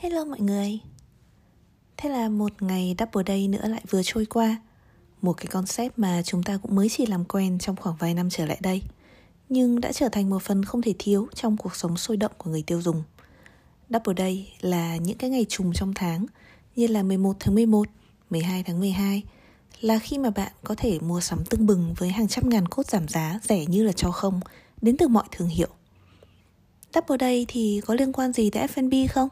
Hello mọi người. Thế là một ngày Double Day nữa lại vừa trôi qua. Một cái concept mà chúng ta cũng mới chỉ làm quen trong khoảng vài năm trở lại đây Nhưng đã trở thành một phần không thể thiếu trong cuộc sống sôi động của người tiêu dùng. Double Day là những cái ngày trùng trong tháng Như là 11 tháng 11, 12 tháng 12 Là khi mà bạn có thể mua sắm tưng bừng với hàng trăm ngàn cốt giảm giá rẻ như là cho không Đến từ mọi thương hiệu. Double Day thì có liên quan gì tới F&B không?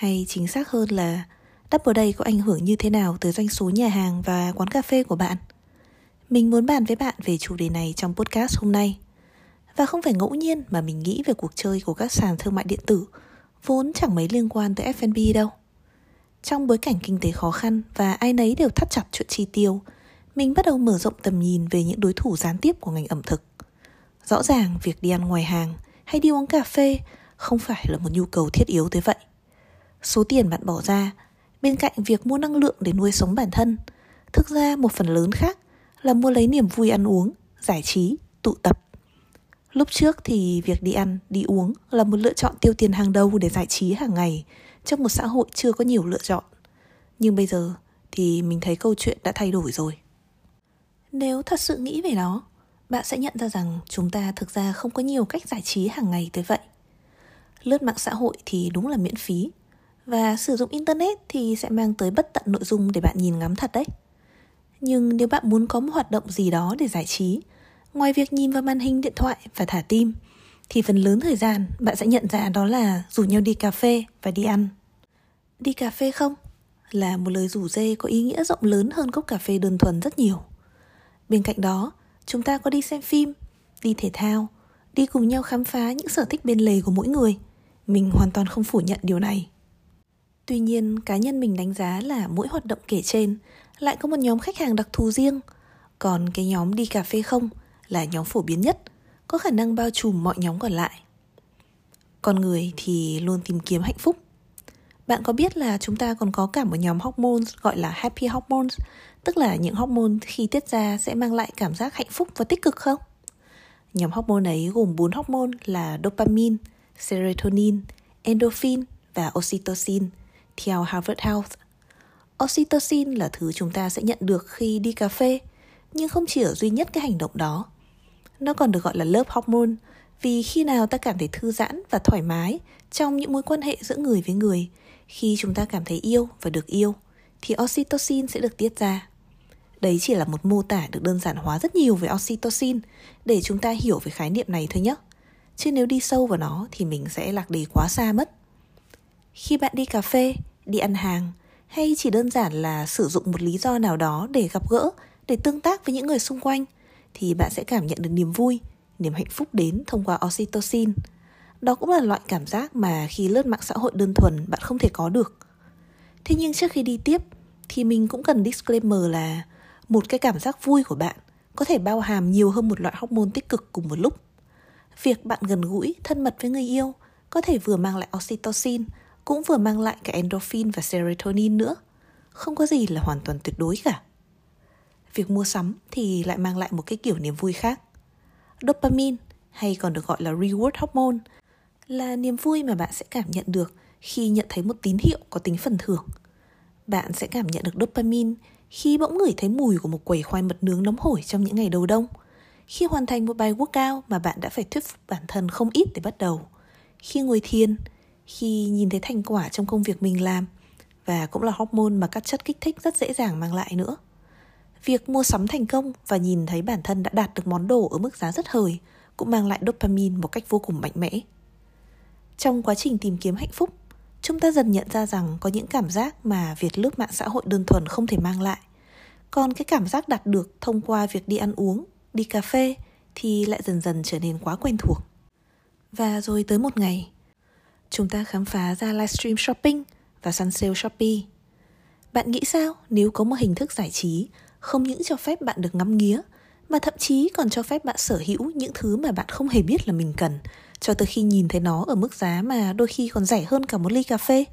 Hay chính xác hơn là Double Day có ảnh hưởng như thế nào tới doanh số nhà hàng và quán cà phê của bạn? Mình muốn bàn với bạn về chủ đề này trong podcast hôm nay. Và không phải ngẫu nhiên mà mình nghĩ về cuộc chơi của các sàn thương mại điện tử vốn chẳng mấy liên quan tới F&B đâu. Trong bối cảnh kinh tế khó khăn và ai nấy đều thắt chặt chuyện chi tiêu, mình bắt đầu mở rộng tầm nhìn về những đối thủ gián tiếp của ngành ẩm thực. Rõ ràng việc đi ăn ngoài hàng hay đi uống cà phê không phải là một nhu cầu thiết yếu tới vậy số tiền bạn bỏ ra, bên cạnh việc mua năng lượng để nuôi sống bản thân, thực ra một phần lớn khác là mua lấy niềm vui ăn uống, giải trí, tụ tập. Lúc trước thì việc đi ăn, đi uống là một lựa chọn tiêu tiền hàng đầu để giải trí hàng ngày, trong một xã hội chưa có nhiều lựa chọn. Nhưng bây giờ thì mình thấy câu chuyện đã thay đổi rồi. Nếu thật sự nghĩ về nó, bạn sẽ nhận ra rằng chúng ta thực ra không có nhiều cách giải trí hàng ngày tới vậy. Lướt mạng xã hội thì đúng là miễn phí và sử dụng internet thì sẽ mang tới bất tận nội dung để bạn nhìn ngắm thật đấy. Nhưng nếu bạn muốn có một hoạt động gì đó để giải trí, ngoài việc nhìn vào màn hình điện thoại và thả tim, thì phần lớn thời gian bạn sẽ nhận ra đó là rủ nhau đi cà phê và đi ăn. Đi cà phê không? Là một lời rủ dê có ý nghĩa rộng lớn hơn cốc cà phê đơn thuần rất nhiều. Bên cạnh đó, chúng ta có đi xem phim, đi thể thao, đi cùng nhau khám phá những sở thích bên lề của mỗi người. Mình hoàn toàn không phủ nhận điều này. Tuy nhiên, cá nhân mình đánh giá là mỗi hoạt động kể trên lại có một nhóm khách hàng đặc thù riêng, còn cái nhóm đi cà phê không là nhóm phổ biến nhất, có khả năng bao trùm mọi nhóm còn lại. Con người thì luôn tìm kiếm hạnh phúc. Bạn có biết là chúng ta còn có cả một nhóm hormones gọi là happy hormones, tức là những hormone khi tiết ra sẽ mang lại cảm giác hạnh phúc và tích cực không? Nhóm hormone ấy gồm 4 hormone là dopamine, serotonin, endorphin và oxytocin – theo Harvard Health. Oxytocin là thứ chúng ta sẽ nhận được khi đi cà phê, nhưng không chỉ ở duy nhất cái hành động đó. Nó còn được gọi là lớp hormone vì khi nào ta cảm thấy thư giãn và thoải mái trong những mối quan hệ giữa người với người, khi chúng ta cảm thấy yêu và được yêu, thì oxytocin sẽ được tiết ra. Đấy chỉ là một mô tả được đơn giản hóa rất nhiều về oxytocin để chúng ta hiểu về khái niệm này thôi nhé. Chứ nếu đi sâu vào nó thì mình sẽ lạc đề quá xa mất. Khi bạn đi cà phê, đi ăn hàng hay chỉ đơn giản là sử dụng một lý do nào đó để gặp gỡ, để tương tác với những người xung quanh thì bạn sẽ cảm nhận được niềm vui, niềm hạnh phúc đến thông qua oxytocin. Đó cũng là loại cảm giác mà khi lướt mạng xã hội đơn thuần bạn không thể có được. Thế nhưng trước khi đi tiếp thì mình cũng cần disclaimer là một cái cảm giác vui của bạn có thể bao hàm nhiều hơn một loại hormone tích cực cùng một lúc. Việc bạn gần gũi, thân mật với người yêu có thể vừa mang lại oxytocin cũng vừa mang lại cả endorphin và serotonin nữa. Không có gì là hoàn toàn tuyệt đối cả. Việc mua sắm thì lại mang lại một cái kiểu niềm vui khác. Dopamine hay còn được gọi là reward hormone là niềm vui mà bạn sẽ cảm nhận được khi nhận thấy một tín hiệu có tính phần thưởng. Bạn sẽ cảm nhận được dopamine khi bỗng ngửi thấy mùi của một quầy khoai mật nướng nóng hổi trong những ngày đầu đông, khi hoàn thành một bài workout mà bạn đã phải thuyết phục bản thân không ít để bắt đầu, khi ngồi thiền, khi nhìn thấy thành quả trong công việc mình làm và cũng là hormone mà các chất kích thích rất dễ dàng mang lại nữa. Việc mua sắm thành công và nhìn thấy bản thân đã đạt được món đồ ở mức giá rất hời cũng mang lại dopamine một cách vô cùng mạnh mẽ. Trong quá trình tìm kiếm hạnh phúc, chúng ta dần nhận ra rằng có những cảm giác mà việc lướt mạng xã hội đơn thuần không thể mang lại. Còn cái cảm giác đạt được thông qua việc đi ăn uống, đi cà phê thì lại dần dần trở nên quá quen thuộc. Và rồi tới một ngày, chúng ta khám phá ra livestream shopping và săn sale Shopee. Bạn nghĩ sao nếu có một hình thức giải trí không những cho phép bạn được ngắm nghía mà thậm chí còn cho phép bạn sở hữu những thứ mà bạn không hề biết là mình cần cho tới khi nhìn thấy nó ở mức giá mà đôi khi còn rẻ hơn cả một ly cà phê.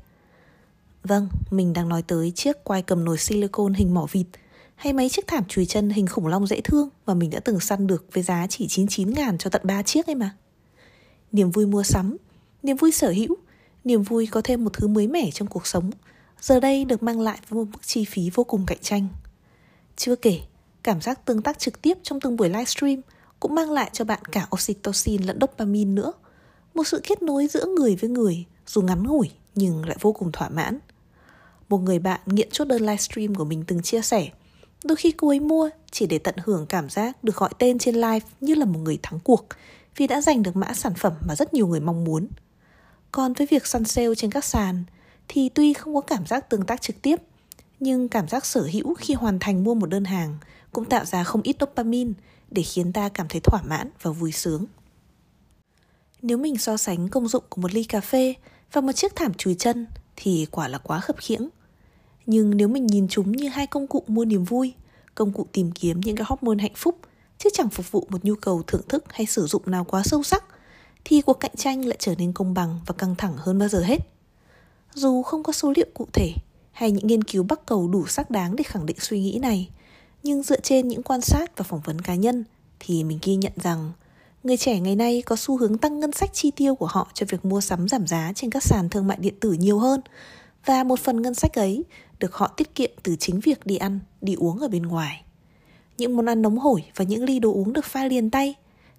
Vâng, mình đang nói tới chiếc quai cầm nồi silicone hình mỏ vịt hay mấy chiếc thảm chùi chân hình khủng long dễ thương mà mình đã từng săn được với giá chỉ 99 ngàn cho tận 3 chiếc ấy mà. Niềm vui mua sắm niềm vui sở hữu, niềm vui có thêm một thứ mới mẻ trong cuộc sống, giờ đây được mang lại với một mức chi phí vô cùng cạnh tranh. Chưa kể, cảm giác tương tác trực tiếp trong từng buổi livestream cũng mang lại cho bạn cả oxytocin lẫn dopamine nữa. Một sự kết nối giữa người với người, dù ngắn ngủi nhưng lại vô cùng thỏa mãn. Một người bạn nghiện chốt đơn livestream của mình từng chia sẻ, đôi khi cô ấy mua chỉ để tận hưởng cảm giác được gọi tên trên live như là một người thắng cuộc vì đã giành được mã sản phẩm mà rất nhiều người mong muốn. Còn với việc săn sale trên các sàn thì tuy không có cảm giác tương tác trực tiếp, nhưng cảm giác sở hữu khi hoàn thành mua một đơn hàng cũng tạo ra không ít dopamine để khiến ta cảm thấy thỏa mãn và vui sướng. Nếu mình so sánh công dụng của một ly cà phê và một chiếc thảm chùi chân thì quả là quá khập khiễng. Nhưng nếu mình nhìn chúng như hai công cụ mua niềm vui, công cụ tìm kiếm những cái hormone hạnh phúc chứ chẳng phục vụ một nhu cầu thưởng thức hay sử dụng nào quá sâu sắc thì cuộc cạnh tranh lại trở nên công bằng và căng thẳng hơn bao giờ hết. Dù không có số liệu cụ thể hay những nghiên cứu bắc cầu đủ xác đáng để khẳng định suy nghĩ này, nhưng dựa trên những quan sát và phỏng vấn cá nhân thì mình ghi nhận rằng người trẻ ngày nay có xu hướng tăng ngân sách chi tiêu của họ cho việc mua sắm giảm giá trên các sàn thương mại điện tử nhiều hơn và một phần ngân sách ấy được họ tiết kiệm từ chính việc đi ăn, đi uống ở bên ngoài. Những món ăn nóng hổi và những ly đồ uống được pha liền tay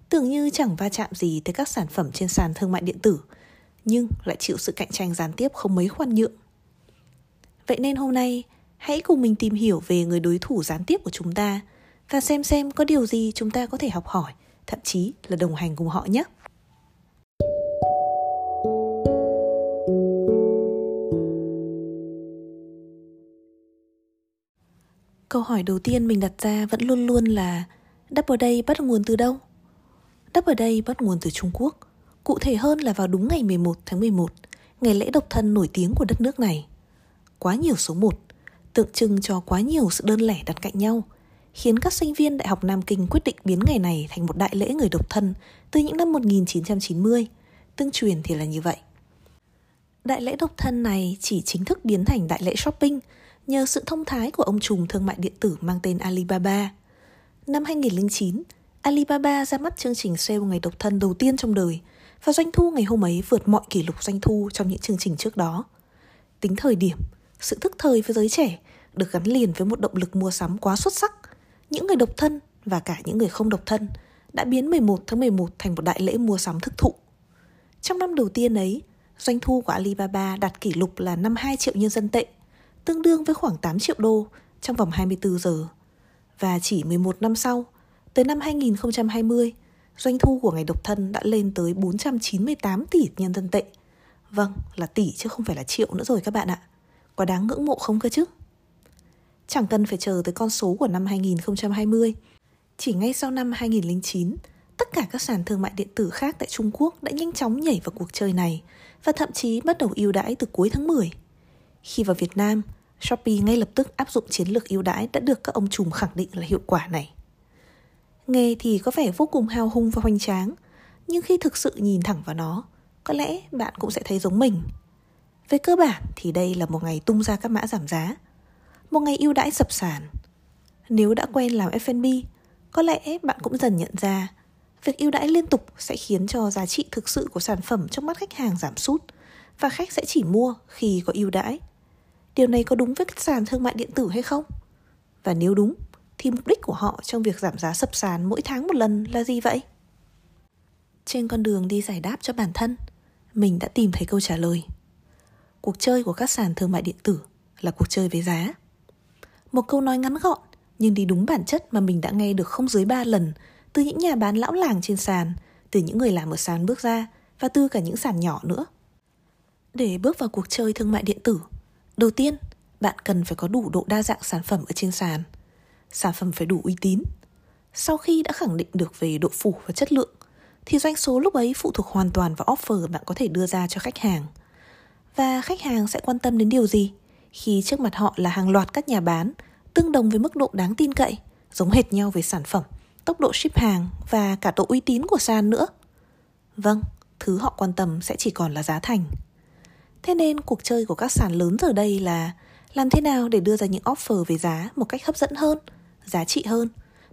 tưởng như chẳng va chạm gì tới các sản phẩm trên sàn thương mại điện tử, nhưng lại chịu sự cạnh tranh gián tiếp không mấy khoan nhượng. Vậy nên hôm nay, hãy cùng mình tìm hiểu về người đối thủ gián tiếp của chúng ta và xem xem có điều gì chúng ta có thể học hỏi, thậm chí là đồng hành cùng họ nhé. Câu hỏi đầu tiên mình đặt ra vẫn luôn luôn là Double Day bắt nguồn từ đâu? Đáp ở đây bắt nguồn từ Trung Quốc, cụ thể hơn là vào đúng ngày 11 tháng 11, ngày lễ độc thân nổi tiếng của đất nước này. Quá nhiều số 1, tượng trưng cho quá nhiều sự đơn lẻ đặt cạnh nhau, khiến các sinh viên Đại học Nam Kinh quyết định biến ngày này thành một đại lễ người độc thân từ những năm 1990, tương truyền thì là như vậy. Đại lễ độc thân này chỉ chính thức biến thành đại lễ shopping nhờ sự thông thái của ông trùm thương mại điện tử mang tên Alibaba. Năm 2009, Alibaba ra mắt chương trình sale ngày độc thân đầu tiên trong đời và doanh thu ngày hôm ấy vượt mọi kỷ lục doanh thu trong những chương trình trước đó. Tính thời điểm, sự thức thời với giới trẻ được gắn liền với một động lực mua sắm quá xuất sắc. Những người độc thân và cả những người không độc thân đã biến 11 tháng 11 thành một đại lễ mua sắm thức thụ. Trong năm đầu tiên ấy, doanh thu của Alibaba đạt kỷ lục là 52 triệu nhân dân tệ, tương đương với khoảng 8 triệu đô trong vòng 24 giờ. Và chỉ 11 năm sau, tới năm 2020, doanh thu của ngày độc thân đã lên tới 498 tỷ nhân dân tệ. Vâng, là tỷ chứ không phải là triệu nữa rồi các bạn ạ. Quá đáng ngưỡng mộ không cơ chứ? Chẳng cần phải chờ tới con số của năm 2020. Chỉ ngay sau năm 2009, tất cả các sàn thương mại điện tử khác tại Trung Quốc đã nhanh chóng nhảy vào cuộc chơi này và thậm chí bắt đầu ưu đãi từ cuối tháng 10. Khi vào Việt Nam, Shopee ngay lập tức áp dụng chiến lược ưu đãi đã được các ông trùm khẳng định là hiệu quả này. Nghe thì có vẻ vô cùng hào hùng và hoành tráng, nhưng khi thực sự nhìn thẳng vào nó, có lẽ bạn cũng sẽ thấy giống mình. Về cơ bản thì đây là một ngày tung ra các mã giảm giá, một ngày ưu đãi sập sàn. Nếu đã quen làm F&B, có lẽ bạn cũng dần nhận ra việc ưu đãi liên tục sẽ khiến cho giá trị thực sự của sản phẩm trong mắt khách hàng giảm sút và khách sẽ chỉ mua khi có ưu đãi. Điều này có đúng với các sàn thương mại điện tử hay không? Và nếu đúng thì mục đích của họ trong việc giảm giá sập sàn mỗi tháng một lần là gì vậy? Trên con đường đi giải đáp cho bản thân, mình đã tìm thấy câu trả lời. Cuộc chơi của các sàn thương mại điện tử là cuộc chơi với giá. Một câu nói ngắn gọn nhưng đi đúng bản chất mà mình đã nghe được không dưới 3 lần từ những nhà bán lão làng trên sàn, từ những người làm ở sàn bước ra và từ cả những sàn nhỏ nữa. Để bước vào cuộc chơi thương mại điện tử, đầu tiên bạn cần phải có đủ độ đa dạng sản phẩm ở trên sàn – sản phẩm phải đủ uy tín. Sau khi đã khẳng định được về độ phủ và chất lượng, thì doanh số lúc ấy phụ thuộc hoàn toàn vào offer bạn có thể đưa ra cho khách hàng. Và khách hàng sẽ quan tâm đến điều gì khi trước mặt họ là hàng loạt các nhà bán tương đồng với mức độ đáng tin cậy, giống hệt nhau về sản phẩm, tốc độ ship hàng và cả độ uy tín của sàn nữa. Vâng, thứ họ quan tâm sẽ chỉ còn là giá thành. Thế nên cuộc chơi của các sàn lớn giờ đây là làm thế nào để đưa ra những offer về giá một cách hấp dẫn hơn – giá trị hơn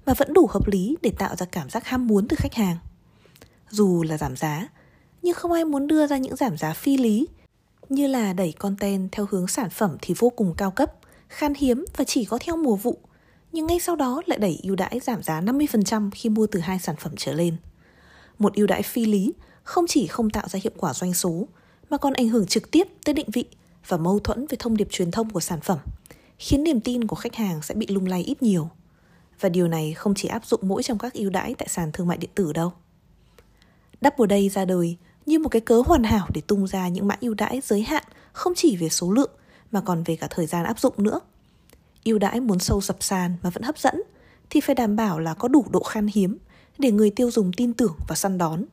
mà vẫn đủ hợp lý để tạo ra cảm giác ham muốn từ khách hàng. Dù là giảm giá, nhưng không ai muốn đưa ra những giảm giá phi lý như là đẩy content theo hướng sản phẩm thì vô cùng cao cấp, khan hiếm và chỉ có theo mùa vụ, nhưng ngay sau đó lại đẩy ưu đãi giảm giá 50% khi mua từ hai sản phẩm trở lên. Một ưu đãi phi lý không chỉ không tạo ra hiệu quả doanh số mà còn ảnh hưởng trực tiếp tới định vị và mâu thuẫn với thông điệp truyền thông của sản phẩm, khiến niềm tin của khách hàng sẽ bị lung lay ít nhiều. Và điều này không chỉ áp dụng mỗi trong các ưu đãi tại sàn thương mại điện tử đâu. Double Day ra đời như một cái cớ hoàn hảo để tung ra những mã ưu đãi giới hạn, không chỉ về số lượng, mà còn về cả thời gian áp dụng nữa. Ưu đãi muốn sâu sập sàn mà vẫn hấp dẫn thì phải đảm bảo là có đủ độ khan hiếm để người tiêu dùng tin tưởng và săn đón.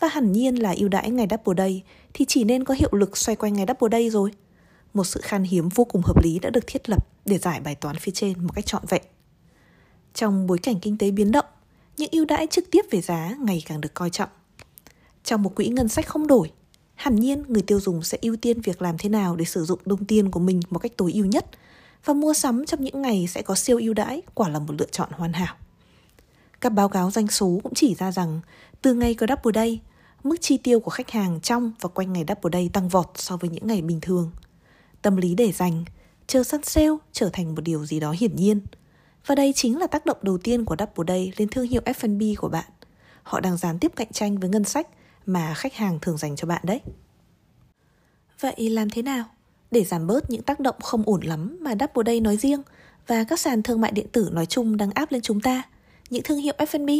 Và hẳn nhiên là ưu đãi ngày Double Day thì chỉ nên có hiệu lực xoay quanh ngày Double Day rồi. Một sự khan hiếm vô cùng hợp lý đã được thiết lập để giải bài toán phía trên một cách trọn vẹn. Trong bối cảnh kinh tế biến động, những ưu đãi trực tiếp về giá ngày càng được coi trọng. Trong một quỹ ngân sách không đổi, hẳn nhiên người tiêu dùng sẽ ưu tiên việc làm thế nào để sử dụng đồng tiền của mình một cách tối ưu nhất và mua sắm trong những ngày sẽ có siêu ưu đãi quả là một lựa chọn hoàn hảo. Các báo cáo doanh số cũng chỉ ra rằng từ ngày có Double Day, mức chi tiêu của khách hàng trong và quanh ngày Double Day tăng vọt so với những ngày bình thường. Tâm lý để dành, chờ săn sale trở thành một điều gì đó hiển nhiên. Và đây chính là tác động đầu tiên của Double Day lên thương hiệu F&B của bạn. Họ đang gián tiếp cạnh tranh với ngân sách mà khách hàng thường dành cho bạn đấy. Vậy làm thế nào để giảm bớt những tác động không ổn lắm mà Double Day nói riêng và các sàn thương mại điện tử nói chung đang áp lên chúng ta, những thương hiệu F&B?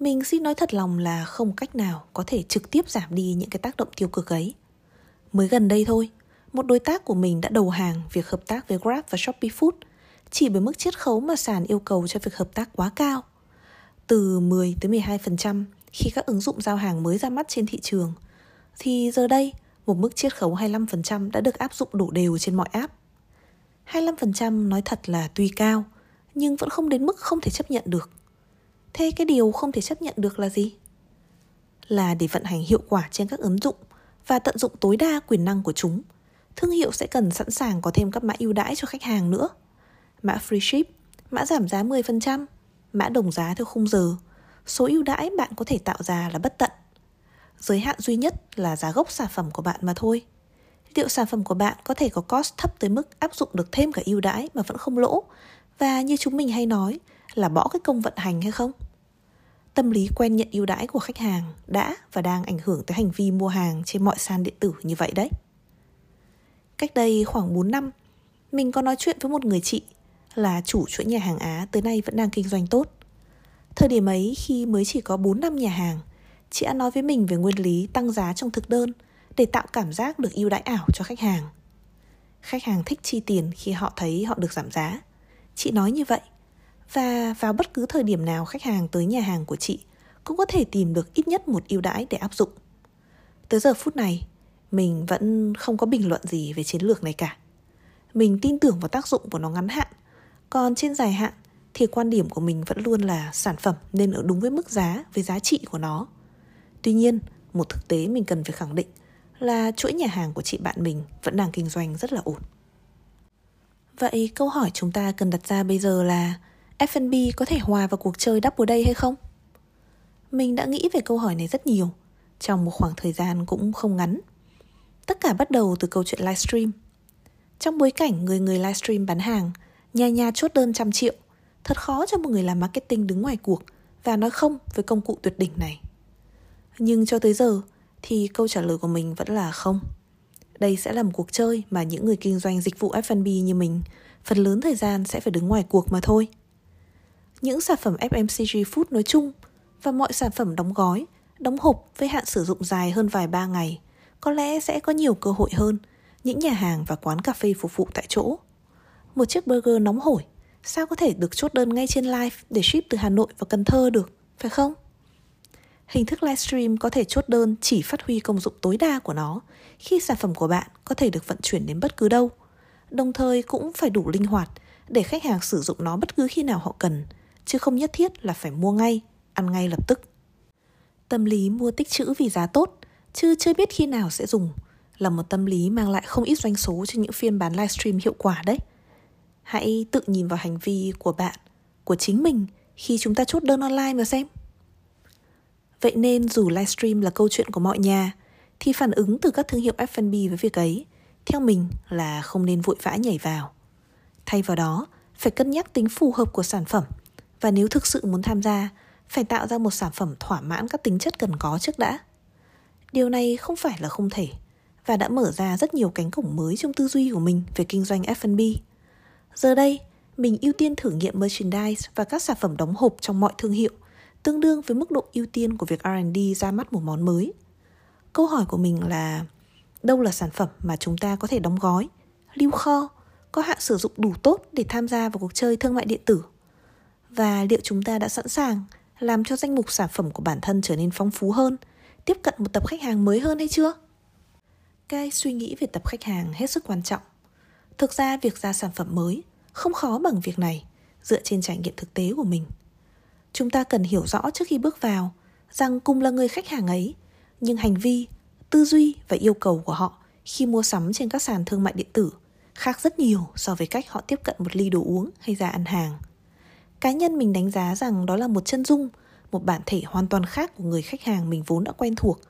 Mình xin nói thật lòng là không cách nào có thể trực tiếp giảm đi những cái tác động tiêu cực ấy. Mới gần đây thôi, một đối tác của mình đã đầu hàng việc hợp tác với Grab và Shopee Food chỉ bởi mức chiết khấu mà sàn yêu cầu cho việc hợp tác quá cao. Từ 10 tới 12% khi các ứng dụng giao hàng mới ra mắt trên thị trường, thì giờ đây một mức chiết khấu 25% đã được áp dụng đủ đều trên mọi app. 25% nói thật là tuy cao, nhưng vẫn không đến mức không thể chấp nhận được. Thế cái điều không thể chấp nhận được là gì? Là để vận hành hiệu quả trên các ứng dụng và tận dụng tối đa quyền năng của chúng, thương hiệu sẽ cần sẵn sàng có thêm các mã ưu đãi cho khách hàng nữa. Mã free ship, mã giảm giá 10%, mã đồng giá theo khung giờ, số ưu đãi bạn có thể tạo ra là bất tận. Giới hạn duy nhất là giá gốc sản phẩm của bạn mà thôi. Liệu sản phẩm của bạn có thể có cost thấp tới mức áp dụng được thêm cả ưu đãi mà vẫn không lỗ? Và như chúng mình hay nói là bỏ cái công vận hành hay không? Tâm lý quen nhận ưu đãi của khách hàng đã và đang ảnh hưởng tới hành vi mua hàng trên mọi sàn điện tử như vậy đấy. Cách đây khoảng 4 năm, mình có nói chuyện với một người chị là chủ chuỗi nhà hàng Á tới nay vẫn đang kinh doanh tốt. Thời điểm ấy khi mới chỉ có 4 năm nhà hàng, chị đã nói với mình về nguyên lý tăng giá trong thực đơn để tạo cảm giác được ưu đãi ảo cho khách hàng. Khách hàng thích chi tiền khi họ thấy họ được giảm giá. Chị nói như vậy. Và vào bất cứ thời điểm nào khách hàng tới nhà hàng của chị cũng có thể tìm được ít nhất một ưu đãi để áp dụng. Tới giờ phút này, mình vẫn không có bình luận gì về chiến lược này cả. Mình tin tưởng vào tác dụng của nó ngắn hạn, còn trên dài hạn thì quan điểm của mình vẫn luôn là sản phẩm nên ở đúng với mức giá, với giá trị của nó. Tuy nhiên, một thực tế mình cần phải khẳng định là chuỗi nhà hàng của chị bạn mình vẫn đang kinh doanh rất là ổn. Vậy câu hỏi chúng ta cần đặt ra bây giờ là F&B có thể hòa vào cuộc chơi Double Day hay không? Mình đã nghĩ về câu hỏi này rất nhiều, trong một khoảng thời gian cũng không ngắn. Tất cả bắt đầu từ câu chuyện livestream. Trong bối cảnh người người livestream bán hàng, nhà nhà chốt đơn trăm triệu, thật khó cho một người làm marketing đứng ngoài cuộc và nói không với công cụ tuyệt đỉnh này. Nhưng cho tới giờ thì câu trả lời của mình vẫn là không. Đây sẽ là một cuộc chơi mà những người kinh doanh dịch vụ F&B như mình phần lớn thời gian sẽ phải đứng ngoài cuộc mà thôi. Những sản phẩm FMCG Food nói chung và mọi sản phẩm đóng gói, đóng hộp với hạn sử dụng dài hơn vài ba ngày có lẽ sẽ có nhiều cơ hội hơn những nhà hàng và quán cà phê phục vụ tại chỗ. Một chiếc burger nóng hổi sao có thể được chốt đơn ngay trên live để ship từ Hà Nội và Cần Thơ được, phải không? Hình thức livestream có thể chốt đơn chỉ phát huy công dụng tối đa của nó khi sản phẩm của bạn có thể được vận chuyển đến bất cứ đâu. Đồng thời cũng phải đủ linh hoạt để khách hàng sử dụng nó bất cứ khi nào họ cần, chứ không nhất thiết là phải mua ngay, ăn ngay lập tức. Tâm lý mua tích trữ vì giá tốt, chứ chưa biết khi nào sẽ dùng, là một tâm lý mang lại không ít doanh số cho những phiên bán livestream hiệu quả đấy. Hãy tự nhìn vào hành vi của bạn, của chính mình khi chúng ta chốt đơn online mà xem. Vậy nên dù livestream là câu chuyện của mọi nhà, thì phản ứng từ các thương hiệu F&B với việc ấy theo mình là không nên vội vã nhảy vào. Thay vào đó, phải cân nhắc tính phù hợp của sản phẩm và nếu thực sự muốn tham gia, phải tạo ra một sản phẩm thỏa mãn các tính chất cần có trước đã. Điều này không phải là không thể và đã mở ra rất nhiều cánh cổng mới trong tư duy của mình về kinh doanh F&B. Giờ đây, mình ưu tiên thử nghiệm merchandise và các sản phẩm đóng hộp trong mọi thương hiệu, tương đương với mức độ ưu tiên của việc R&D ra mắt một món mới. Câu hỏi của mình là đâu là sản phẩm mà chúng ta có thể đóng gói, lưu kho, có hạn sử dụng đủ tốt để tham gia vào cuộc chơi thương mại điện tử? Và liệu chúng ta đã sẵn sàng làm cho danh mục sản phẩm của bản thân trở nên phong phú hơn, tiếp cận một tập khách hàng mới hơn hay chưa? Cái suy nghĩ về tập khách hàng hết sức quan trọng. Thực ra việc ra sản phẩm mới không khó bằng việc này dựa trên trải nghiệm thực tế của mình. Chúng ta cần hiểu rõ trước khi bước vào rằng cùng là người khách hàng ấy, nhưng hành vi, tư duy và yêu cầu của họ khi mua sắm trên các sàn thương mại điện tử khác rất nhiều so với cách họ tiếp cận một ly đồ uống hay ra ăn hàng. Cá nhân mình đánh giá rằng đó là một chân dung, một bản thể hoàn toàn khác của người khách hàng mình vốn đã quen thuộc,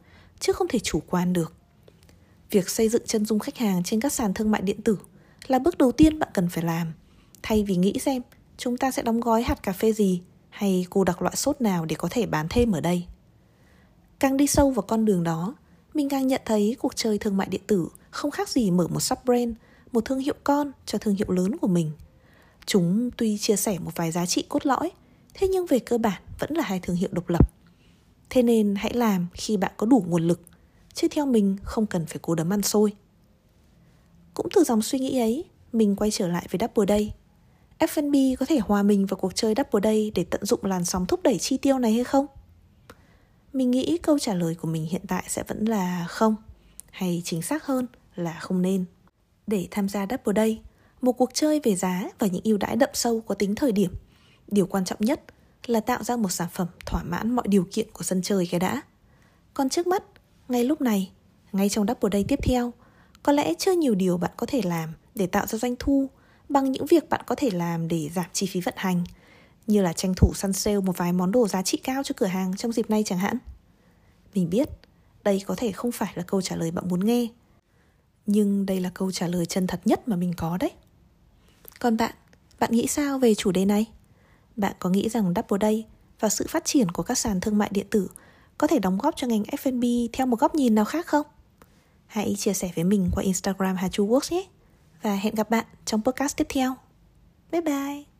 chứ không thể chủ quan được. Việc xây dựng chân dung khách hàng trên các sàn thương mại điện tử là bước đầu tiên bạn cần phải làm. Thay vì nghĩ xem chúng ta sẽ đóng gói hạt cà phê gì hay cô đặc loại sốt nào để có thể bán thêm ở đây. Càng đi sâu vào con đường đó, mình càng nhận thấy cuộc chơi thương mại điện tử không khác gì mở một sub-brand, một thương hiệu con cho thương hiệu lớn của mình. Chúng tuy chia sẻ một vài giá trị cốt lõi, thế nhưng về cơ bản vẫn là hai thương hiệu độc lập. Thế nên hãy làm khi bạn có đủ nguồn lực chứ theo mình không cần phải cố đấm ăn xôi. Cũng từ dòng suy nghĩ ấy, mình quay trở lại với Double Day. F&B có thể hòa mình vào cuộc chơi Double Day để tận dụng làn sóng thúc đẩy chi tiêu này hay không? Mình nghĩ câu trả lời của mình hiện tại sẽ vẫn là không, hay chính xác hơn là không nên. Để tham gia Double Day, một cuộc chơi về giá và những ưu đãi đậm sâu có tính thời điểm, điều quan trọng nhất là tạo ra một sản phẩm thỏa mãn mọi điều kiện của sân chơi cái đã. Còn trước mắt, ngay lúc này, ngay trong Double Day tiếp theo, có lẽ chưa nhiều điều bạn có thể làm để tạo ra doanh thu bằng những việc bạn có thể làm để giảm chi phí vận hành, như là tranh thủ săn sale một vài món đồ giá trị cao cho cửa hàng trong dịp này chẳng hạn. Mình biết, đây có thể không phải là câu trả lời bạn muốn nghe, nhưng đây là câu trả lời chân thật nhất mà mình có đấy. Còn bạn, bạn nghĩ sao về chủ đề này? Bạn có nghĩ rằng Double Day và sự phát triển của các sàn thương mại điện tử có thể đóng góp cho ngành F&B theo một góc nhìn nào khác không? Hãy chia sẻ với mình qua Instagram Hà Chu Works nhé. Và hẹn gặp bạn trong podcast tiếp theo. Bye bye!